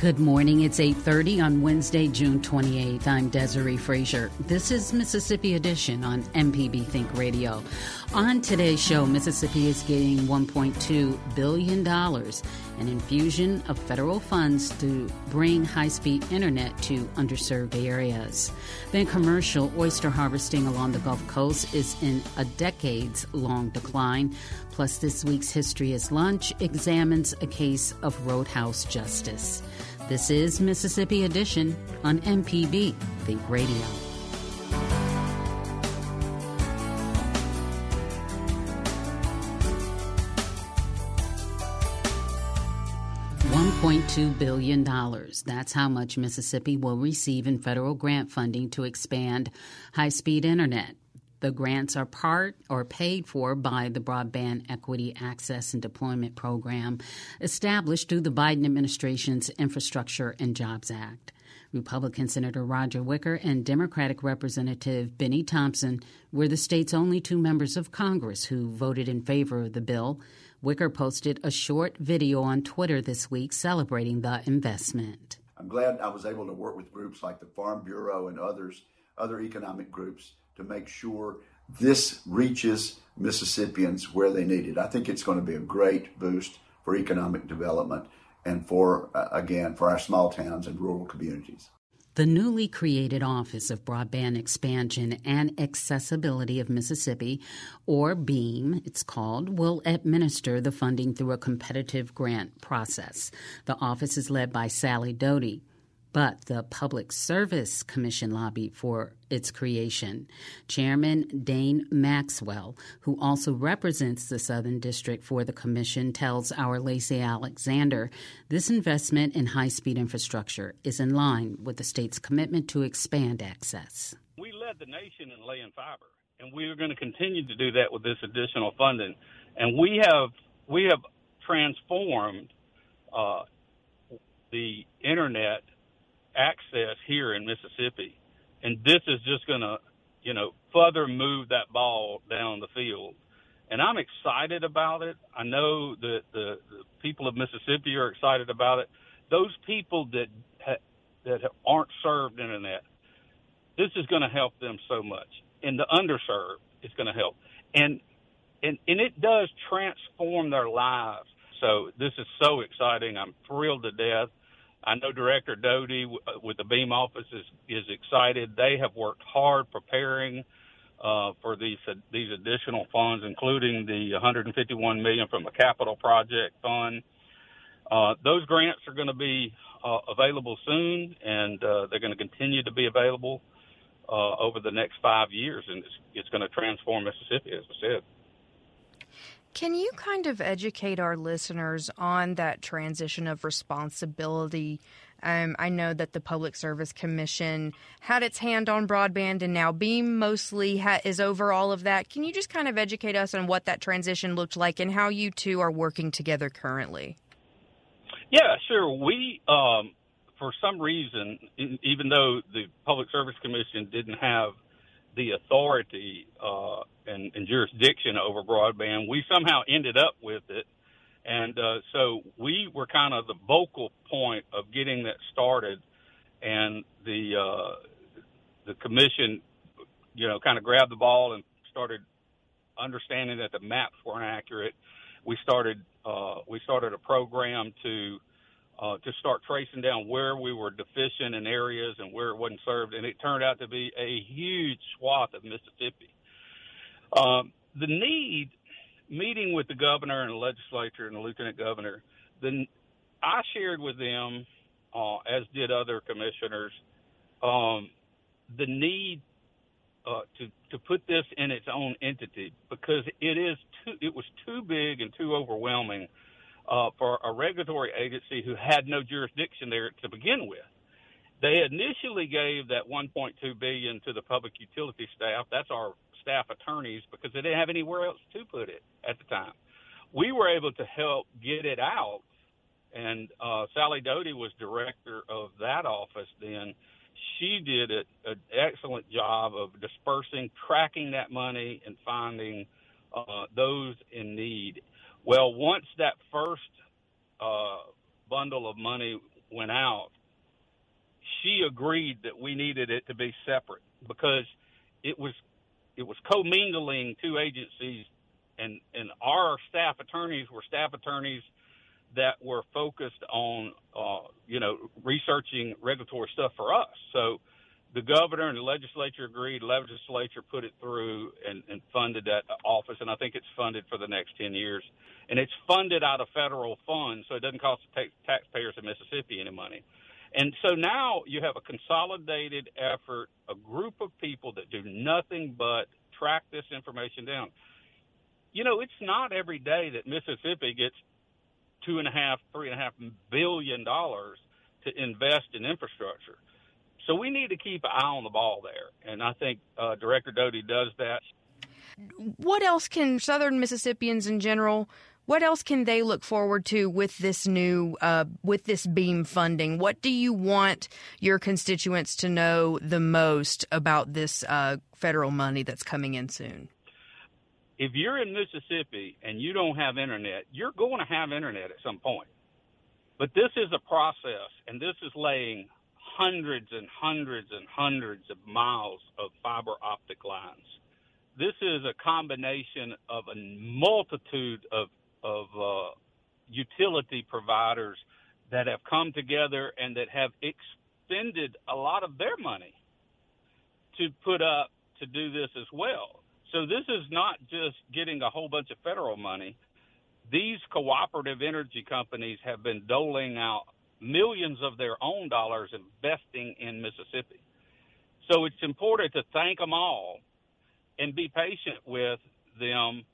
Good morning. It's 8:30 on Wednesday, June 28th. I'm Desiree Frazier. This is Mississippi Edition on MPB Think Radio. On today's show, Mississippi is getting 1.2 billion dollars, an infusion of federal funds to bring high-speed internet to underserved areas. Then commercial oyster harvesting along the Gulf Coast is in a decades-long decline. Plus, this week's History is Lunch examines a case of roadhouse justice. This is Mississippi Edition on MPB Think Radio. $1.2 billion. That's how much Mississippi will receive in federal grant funding to expand high speed internet. The grants are part or paid for by the Broadband Equity Access and Deployment Program established through the Biden administration's Infrastructure and Jobs Act. Republican Senator Roger Wicker and Democratic Representative Benny Thompson were the state's only two members of Congress who voted in favor of the bill. Wicker posted a short video on Twitter this week celebrating the investment. I'm glad I was able to work with groups like the Farm Bureau and others, other economic groups to make sure this reaches Mississippians where they need it. I think it's going to be a great boost for economic development and for, uh, again, for our small towns and rural communities. The newly created Office of Broadband Expansion and Accessibility of Mississippi, or BEAM, it's called, will administer the funding through a competitive grant process. The office is led by Sally Doty but the Public Service Commission lobbied for its creation. Chairman Dane Maxwell, who also represents the Southern District for the Commission, tells our Lacey Alexander this investment in high speed infrastructure is in line with the state's commitment to expand access. We led the nation in laying fiber, and we are going to continue to do that with this additional funding. And we have we have transformed uh, the internet access here in Mississippi. And this is just going to, you know, further move that ball down the field. And I'm excited about it. I know that the, the people of Mississippi are excited about it. Those people that ha- that aren't served internet, this is going to help them so much. And the underserved, it's going to help. And and and it does transform their lives. So this is so exciting. I'm thrilled to death. I know Director Doty uh, with the Beam office is, is excited. They have worked hard preparing uh, for these uh, these additional funds, including the 151 million from the capital project fund. Uh, those grants are going to be uh, available soon, and uh, they're going to continue to be available over the next five years, and it's, it's going to transform Mississippi, as I said. Can you kind of educate our listeners on that transition of responsibility? Um, I know that the Public Service Commission had its hand on broadband, and now Beam mostly ha- is over all of that. Can you just kind of educate us on what that transition looked like and how you two are working together currently? Yeah, sure. We, um, for some reason, even though the Public Service Commission didn't have the authority uh, and, and, jurisdiction over broadband. We somehow ended up with it, and uh, so we were kind of the vocal point of getting that started. And the uh, the commission, you know, kind of grabbed the ball and started understanding that the maps weren't accurate. we started uh, we started a program to uh, to start tracing down where we were deficient in areas and where it wasn't served, and it turned out to be a huge swath of Mississippi. Um, the need, meeting with the governor and the legislature and the lieutenant governor, then I shared with them, uh, as did other commissioners, um, the need uh, to to put this in its own entity because it is too it was too big and too overwhelming uh, for a regulatory agency who had no jurisdiction there to begin with. They initially gave that 1.2 billion to the public utility staff. That's our staff attorneys because they didn't have anywhere else to put it at the time. We were able to help get it out, and uh, Sally Doty was director of that office then she did an excellent job of dispersing, tracking that money, and finding uh, those in need. Well, once that first uh, bundle of money went out, she agreed that we needed it to be separate because it was it was commingling two agencies, and and our staff attorneys were staff attorneys that were focused on, uh, you know, researching regulatory stuff for us. So the governor and the legislature agreed. Legislature put it through and, and funded that office, and I think it's funded for the next 10 years. And it's funded out of federal funds, so it doesn't cost the taxpayers of Mississippi any money. And so now you have a consolidated effort, a group of people that do nothing but track this information down. You know, it's not every day that Mississippi gets two and a half, three and a half billion dollars to invest in infrastructure. So we need to keep an eye on the ball there, and I think uh, Director Doty does that. What else can Southern Mississippians in general? What else can they look forward to with this new, uh, with this beam funding? What do you want your constituents to know the most about this uh, federal money that's coming in soon? if you're in Mississippi and you don't have internet, you're going to have internet at some point. But this is a process, and this is laying hundreds and hundreds and hundreds of miles of fiber optic lines. This is a combination of a multitude of, of uh, utility providers that have come together and that have expended a lot of their money to put up to do this as well. So this is not just getting a whole bunch of federal money. These cooperative energy companies have been doling out millions of their own dollars investing in Mississippi. So it's important to thank them all and be patient with them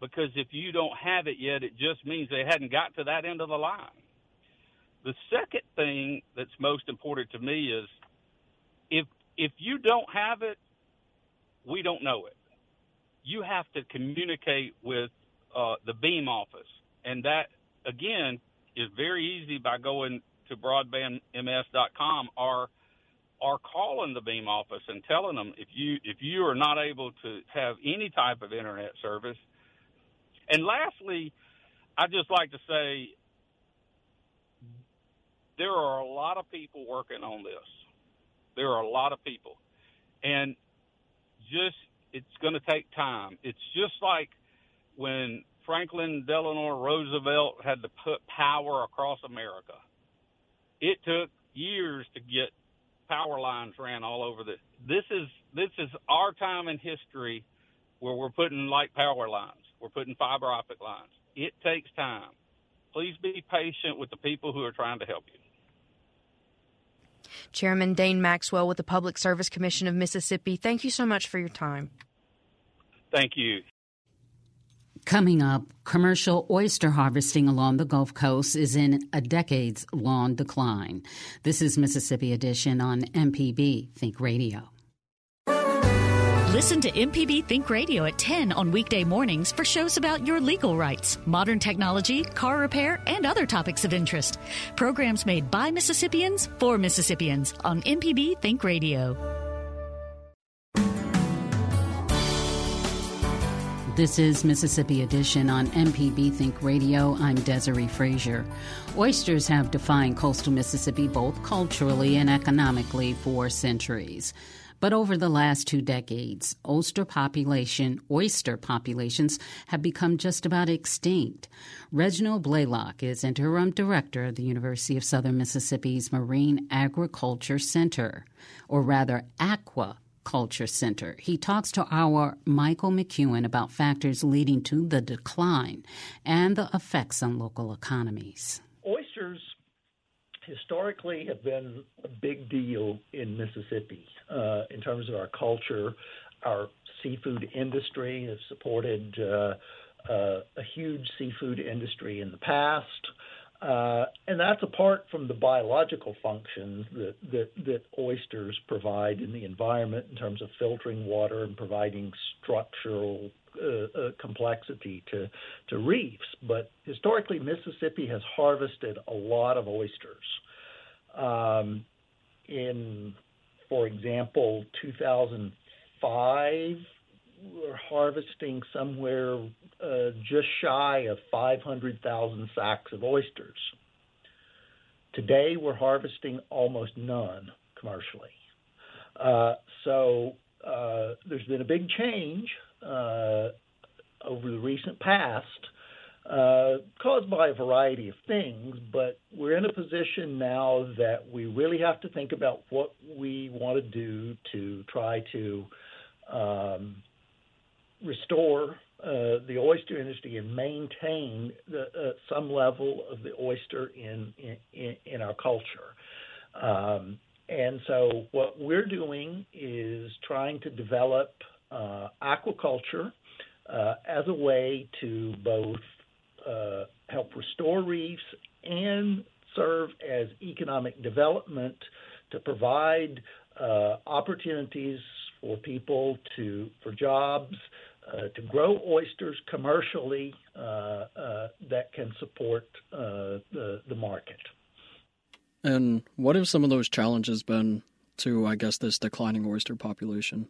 because if you don't have it yet, it just means they hadn't got to that end of the line. The second thing that's most important to me is if if you don't have it, we don't know it you have to communicate with uh, the Beam office, and that again is very easy by going to broadbandms.com are or calling the Beam office and telling them if you if you are not able to have any type of internet service. And lastly, I just like to say there are a lot of people working on this. There are a lot of people, and just it's going to take time. It's just like when Franklin Delano Roosevelt had to put power across America. It took years to get power lines ran all over the. This is this is our time in history where we're putting light power lines. We're putting fiber optic lines. It takes time. Please be patient with the people who are trying to help you. Chairman Dane Maxwell with the Public Service Commission of Mississippi, thank you so much for your time. Thank you. Coming up, commercial oyster harvesting along the Gulf Coast is in a decades long decline. This is Mississippi Edition on MPB Think Radio. Listen to MPB Think Radio at 10 on weekday mornings for shows about your legal rights, modern technology, car repair, and other topics of interest. Programs made by Mississippians for Mississippians on MPB Think Radio. This is Mississippi Edition on MPB Think Radio. I'm Desiree Frazier. Oysters have defined coastal Mississippi both culturally and economically for centuries. But over the last two decades, oyster population, oyster populations have become just about extinct. Reginald Blaylock is interim director of the University of Southern Mississippi's Marine Agriculture Center, or rather, Aqua Culture Center. He talks to our Michael McEwen about factors leading to the decline and the effects on local economies. Oysters historically have been a big deal in Mississippi uh, in terms of our culture. Our seafood industry has supported uh, uh, a huge seafood industry in the past. Uh, and that's apart from the biological functions that, that, that oysters provide in the environment in terms of filtering water and providing structural uh, uh, complexity to, to reefs. But historically, Mississippi has harvested a lot of oysters. Um, in, for example, 2005, we're harvesting somewhere uh, just shy of 500,000 sacks of oysters. Today, we're harvesting almost none commercially. Uh, so uh, there's been a big change uh, over the recent past. Uh, caused by a variety of things, but we're in a position now that we really have to think about what we want to do to try to um, restore uh, the oyster industry and maintain the, uh, some level of the oyster in in, in our culture. Um, and so, what we're doing is trying to develop uh, aquaculture uh, as a way to both uh, help restore reefs and serve as economic development to provide uh, opportunities for people to for jobs uh, to grow oysters commercially uh, uh, that can support uh, the, the market. And what have some of those challenges been to, I guess, this declining oyster population?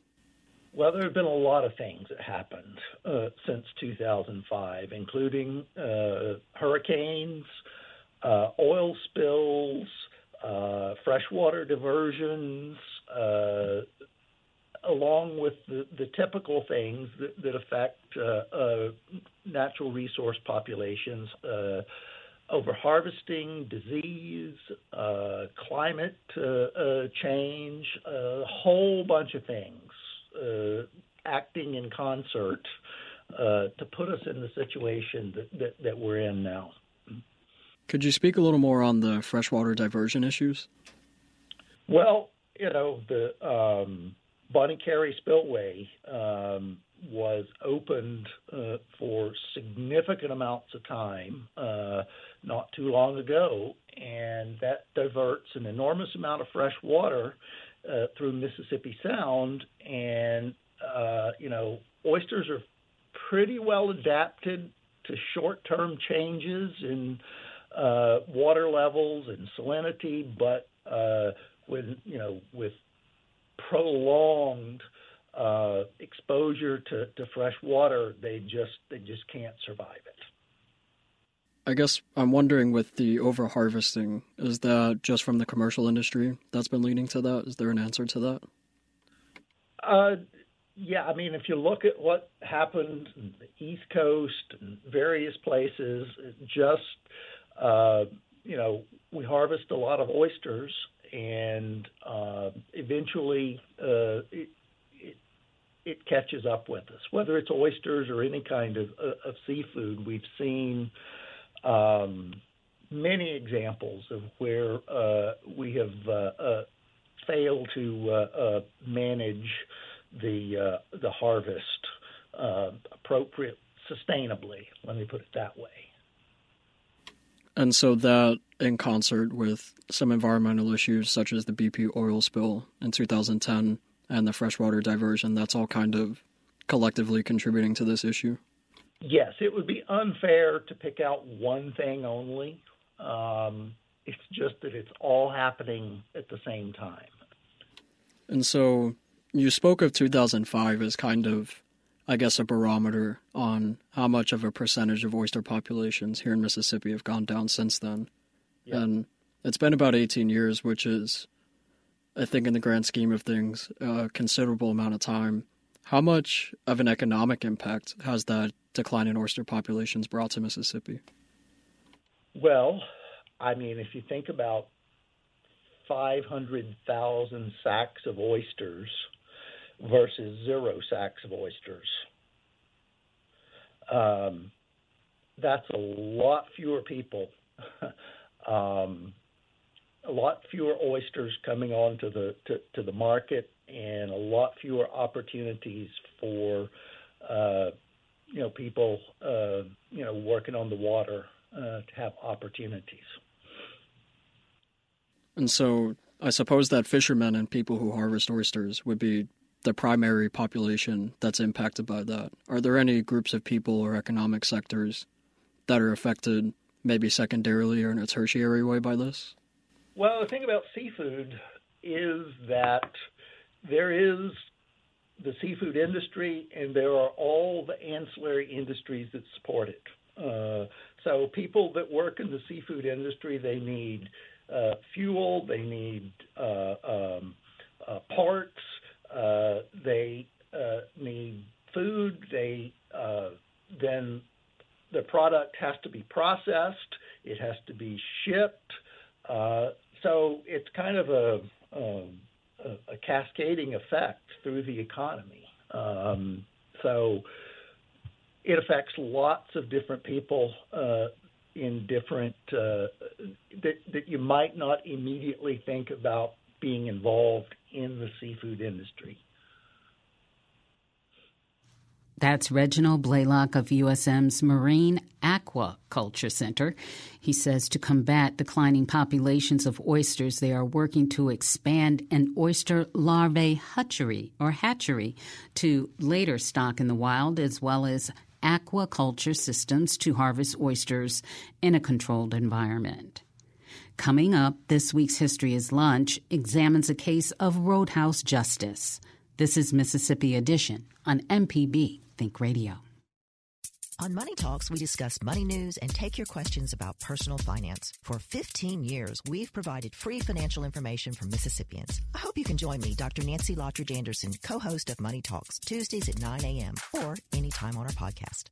Well, there have been a lot of things that happened uh, since 2005, including uh, hurricanes, oil spills, freshwater diversions, along with the, the typical things that, that affect uh, uh, natural resource populations, uh, overharvesting, disease, uh, climate uh, uh, change, a whole bunch of things acting in concert to put us in the situation that, that, that we're in now. Could you speak a little more on the freshwater diversion issues? Well, you know, the um, Carré Spillway um, was opened uh, for significant amounts of time uh, not too long ago, and that diverts an enormous amount of fresh water uh, through Mississippi Sound. And, uh, you know, oysters are pretty well adapted to short term changes in uh, water levels and salinity, but uh, with, you know, with prolonged uh, exposure to, to fresh water, they just they just can't survive it. I guess I'm wondering with the overharvesting, is that just from the commercial industry that's been leading to that? Is there an answer to that? Uh, yeah, I mean, if you look at what happened in the East Coast and various places, just uh, you know, we harvest a lot of oysters and uh, eventually uh, it, it, it, catches up with us. Whether it's oysters or any kind of, uh, of seafood, we've seen um, many examples of where uh, we have uh, uh, failed to manage the the harvest appropriate sustainably. Let me put it that way. And so that, in concert with some environmental issues such as the BP oil spill in 2010 and the freshwater diversion, that's all kind of collectively contributing to this issue? Yes, it would be unfair to pick out one thing only. Um, it's just that it's all happening at the same time. And so you spoke of 2005 as kind of I guess, a barometer on how much of a percentage of oyster populations here in Mississippi have gone down since then. Yeah. And it's been about 18 years, which is I think in the grand scheme of things, a considerable amount of time. How much of an economic impact has that decline in oyster populations brought to Mississippi? Well, I mean, if you think about 500,000 sacks of oysters versus zero sacks of oysters, um, that's a lot fewer people, um, a lot fewer oysters coming onto the to, to the market, and a lot fewer opportunities for uh, you know people uh, you know working on the water uh, to have opportunities. And so, I suppose that fishermen and people who harvest oysters would be the primary population that's impacted by that. Are there any groups of people or economic sectors that are affected, maybe secondarily or in a tertiary way, by this? Well, the thing about seafood is that there is the seafood industry and there are all the ancillary industries that support it. Uh, so people that work in the seafood industry, they need uh, fuel, they need uh, um, uh, parts, uh, they uh, need food. They then the product has to be processed. It has to be shipped. so it's kind of a, a, a cascading effect through the economy. Um, so it affects lots of different people uh, in different uh, that that you might not immediately think about being involved in the seafood industry. That's Reginald Blaylock of USM's Marine Aquaculture Center. He says to combat declining populations of oysters, they are working to expand an oyster larvae hatchery or hatchery to later stock in the wild, as well as aquaculture systems to harvest oysters in a controlled environment. Coming up, this week's History is Lunch examines a case of roadhouse justice. This is Mississippi Edition on MPB Think Radio. On Money Talks, we discuss money news and take your questions about personal finance. For 15 years, we've provided free financial information for Mississippians. I hope you can join me, Dr. Nancy Lottridge Anderson, co-host of Money Talks, Tuesdays at 9 a.m. or anytime on our podcast.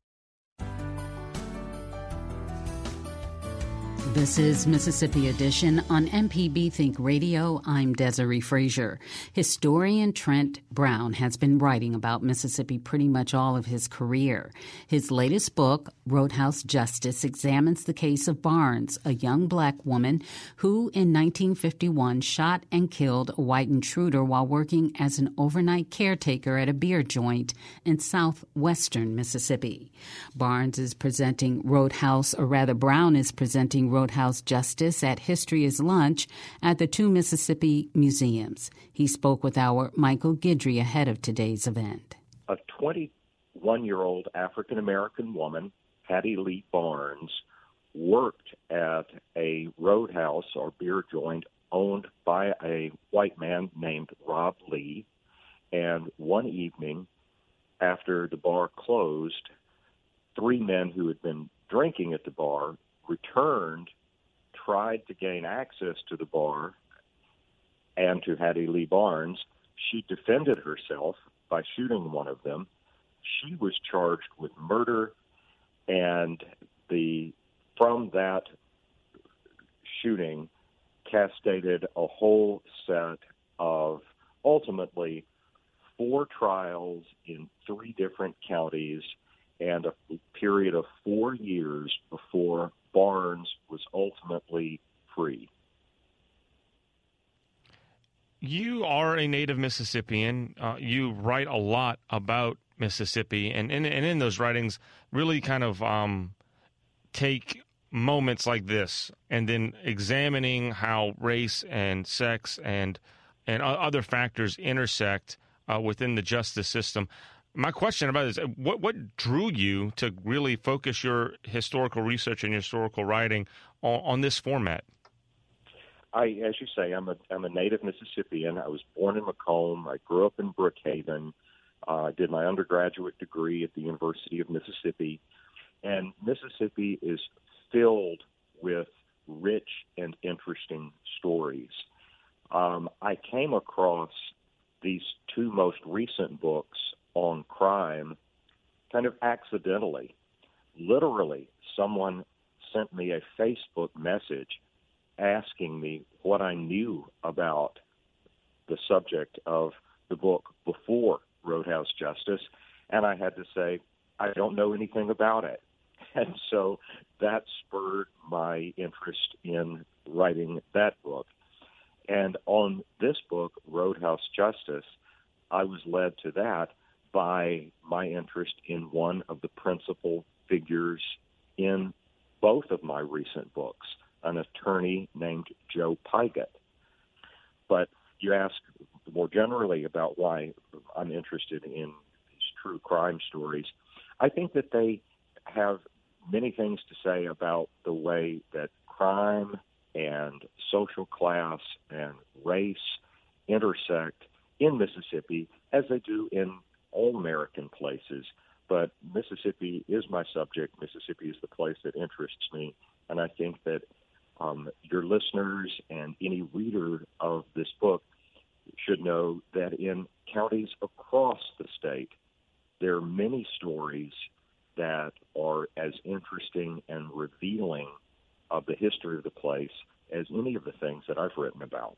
This is Mississippi Edition on MPB Think Radio. I'm Desiree Frazier. Historian Trent Brown has been writing about Mississippi pretty much all of his career. His latest book, Roadhouse Justice, examines the case of Barnes, a young black woman who in 1951 shot and killed a white intruder while working as an overnight caretaker at a beer joint in southwestern Mississippi. Barnes is presenting Roadhouse, or rather Brown is presenting Roadhouse Justice at History is Lunch at the two Mississippi museums. He spoke with our Michael Guidry ahead of today's event. A 21 year old African American woman, Hattie Lee Barnes, worked at a roadhouse or beer joint owned by a white man named Rob Lee. And one evening, after the bar closed, three men who had been drinking at the bar returned, tried to gain access to the bar and to Hattie Lee Barnes. She defended herself by shooting one of them. She was charged with murder, and the from that shooting cascaded a whole set of ultimately four trials in three different counties and a period of four years before Barnes was ultimately free. You are a native Mississippian. Uh, you write a lot about Mississippi, and, and, and in those writings, really kind of um, take moments like this and then examining how race and sex and and other factors intersect uh, within the justice system my question about this: what what drew you to really focus your historical research and historical writing on, on this format? I, as you say, I'm a I'm a native Mississippian. I was born in McComb. I grew up in Brookhaven. Uh, I did my undergraduate degree at the University of Mississippi, and Mississippi is filled with rich and interesting stories. Um, I came across these two most recent books on crime kind of accidentally. Literally, someone sent me a Facebook message asking me what I knew about the subject of the book before Roadhouse Justice, and I had to say, I don't know anything about it. And so that spurred my interest in writing that book. And on this book, Roadhouse Justice, I was led to that by my interest in one of the principal figures in both of my recent books, an attorney named Joe Pigott. But you ask more generally about why I'm interested in these true crime stories. I think that they have many things to say about the way that crime and social class and race intersect in Mississippi as they do in all American places. But Mississippi is my subject. Mississippi is the place that interests me. And I think that um, your listeners and any reader of this book should know that in counties across the state, there are many stories that are as interesting and revealing of the history of the place as any of the things that I've written about.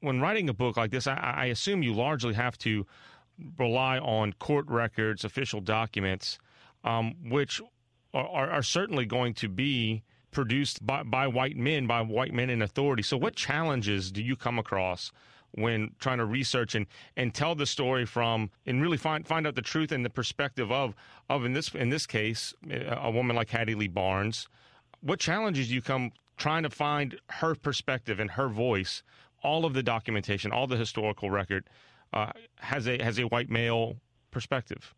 When writing a book like this, I, I assume you largely have to rely on court records, official documents, um, which are, are, certainly going to be produced by, by white men, by white men in authority. So, what challenges do you come across when trying to research and, and tell the story from and really find find out the truth and the perspective of of in this in this case a woman like Hattie Lee Barnes. What challenges do you come trying to find her perspective and her voice? All of the documentation, all the historical record uh, has a has a white male perspective.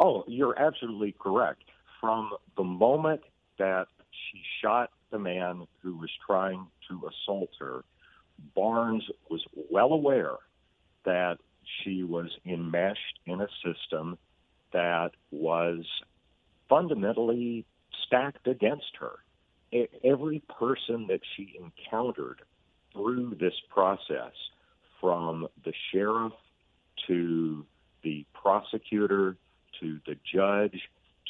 Oh, you're absolutely correct. From the moment that she shot the man who was trying to assault her Barnes was well aware that she was enmeshed in a system that was fundamentally stacked against her. Every person that she encountered through this process, from the sheriff to the prosecutor to the judge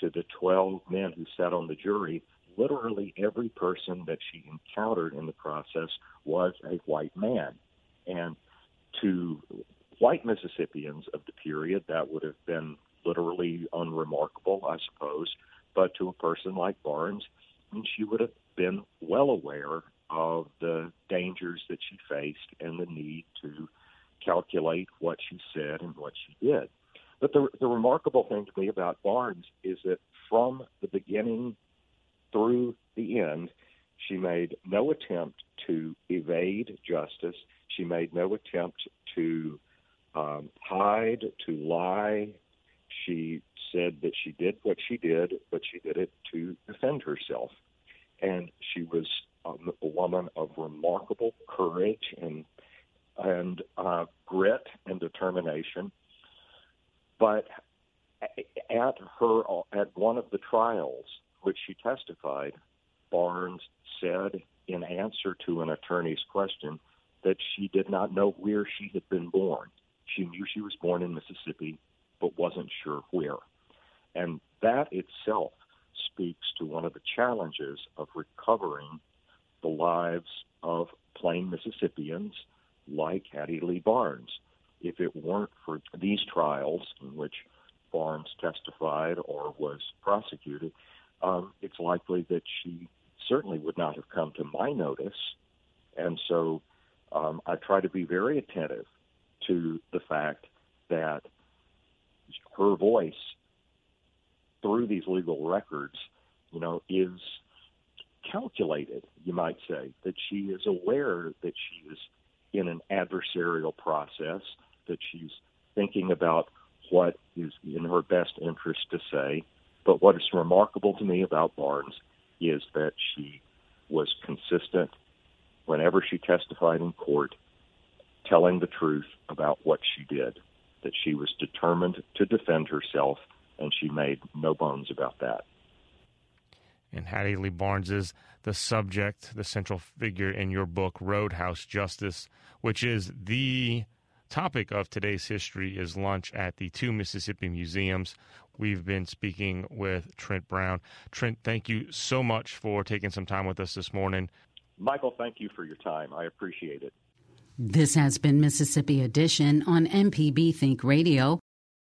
to the 12 men who sat on the jury, literally every person that she encountered in the process was a white man. And to white Mississippians of the period, that would have been literally unremarkable, I suppose. But to a person like Barnes, she would have been well aware of the dangers that she faced and the need to what she said and what she did. But the, the remarkable thing to me about Barnes is that from the beginning through the end, she made no attempt to evade justice. She made no attempt to um, hide, to lie. She said that she did what she did, but she did it to defend herself. And she was um, a woman of remarkable courage and and uh, grit and determination. But at her at one of the trials, which she testified, Barnes said in answer to an attorney's question that she did not know where she had been born. She knew she was born in Mississippi, but wasn't sure where. And that itself speaks to one of the challenges of recovering the lives of plain Mississippians like Hattie Lee Barnes. If it weren't for these trials in which Barnes testified or was prosecuted, um, it's likely that she certainly would not have come to my notice. And so um, I try to be very attentive to the fact that her voice through these legal records, you know, is calculated, you might say, that she is aware that she is in an adversarial process, that she's thinking about what is in her best interest to say, but what is remarkable to me about Barnes is that she was consistent whenever she testified in court, telling the truth about what she did, that she was determined to defend herself, and she made no bones about that. And Hattie Lee Barnes is the subject, the central figure in your book, Roadhouse Justice, which is the topic of today's history is lunch at the two Mississippi museums. We've been speaking with Trent Brown. Trent, thank you so much for taking some time with us this morning. Michael, thank you for your time. I appreciate it. This has been Mississippi Edition on MPB Think Radio.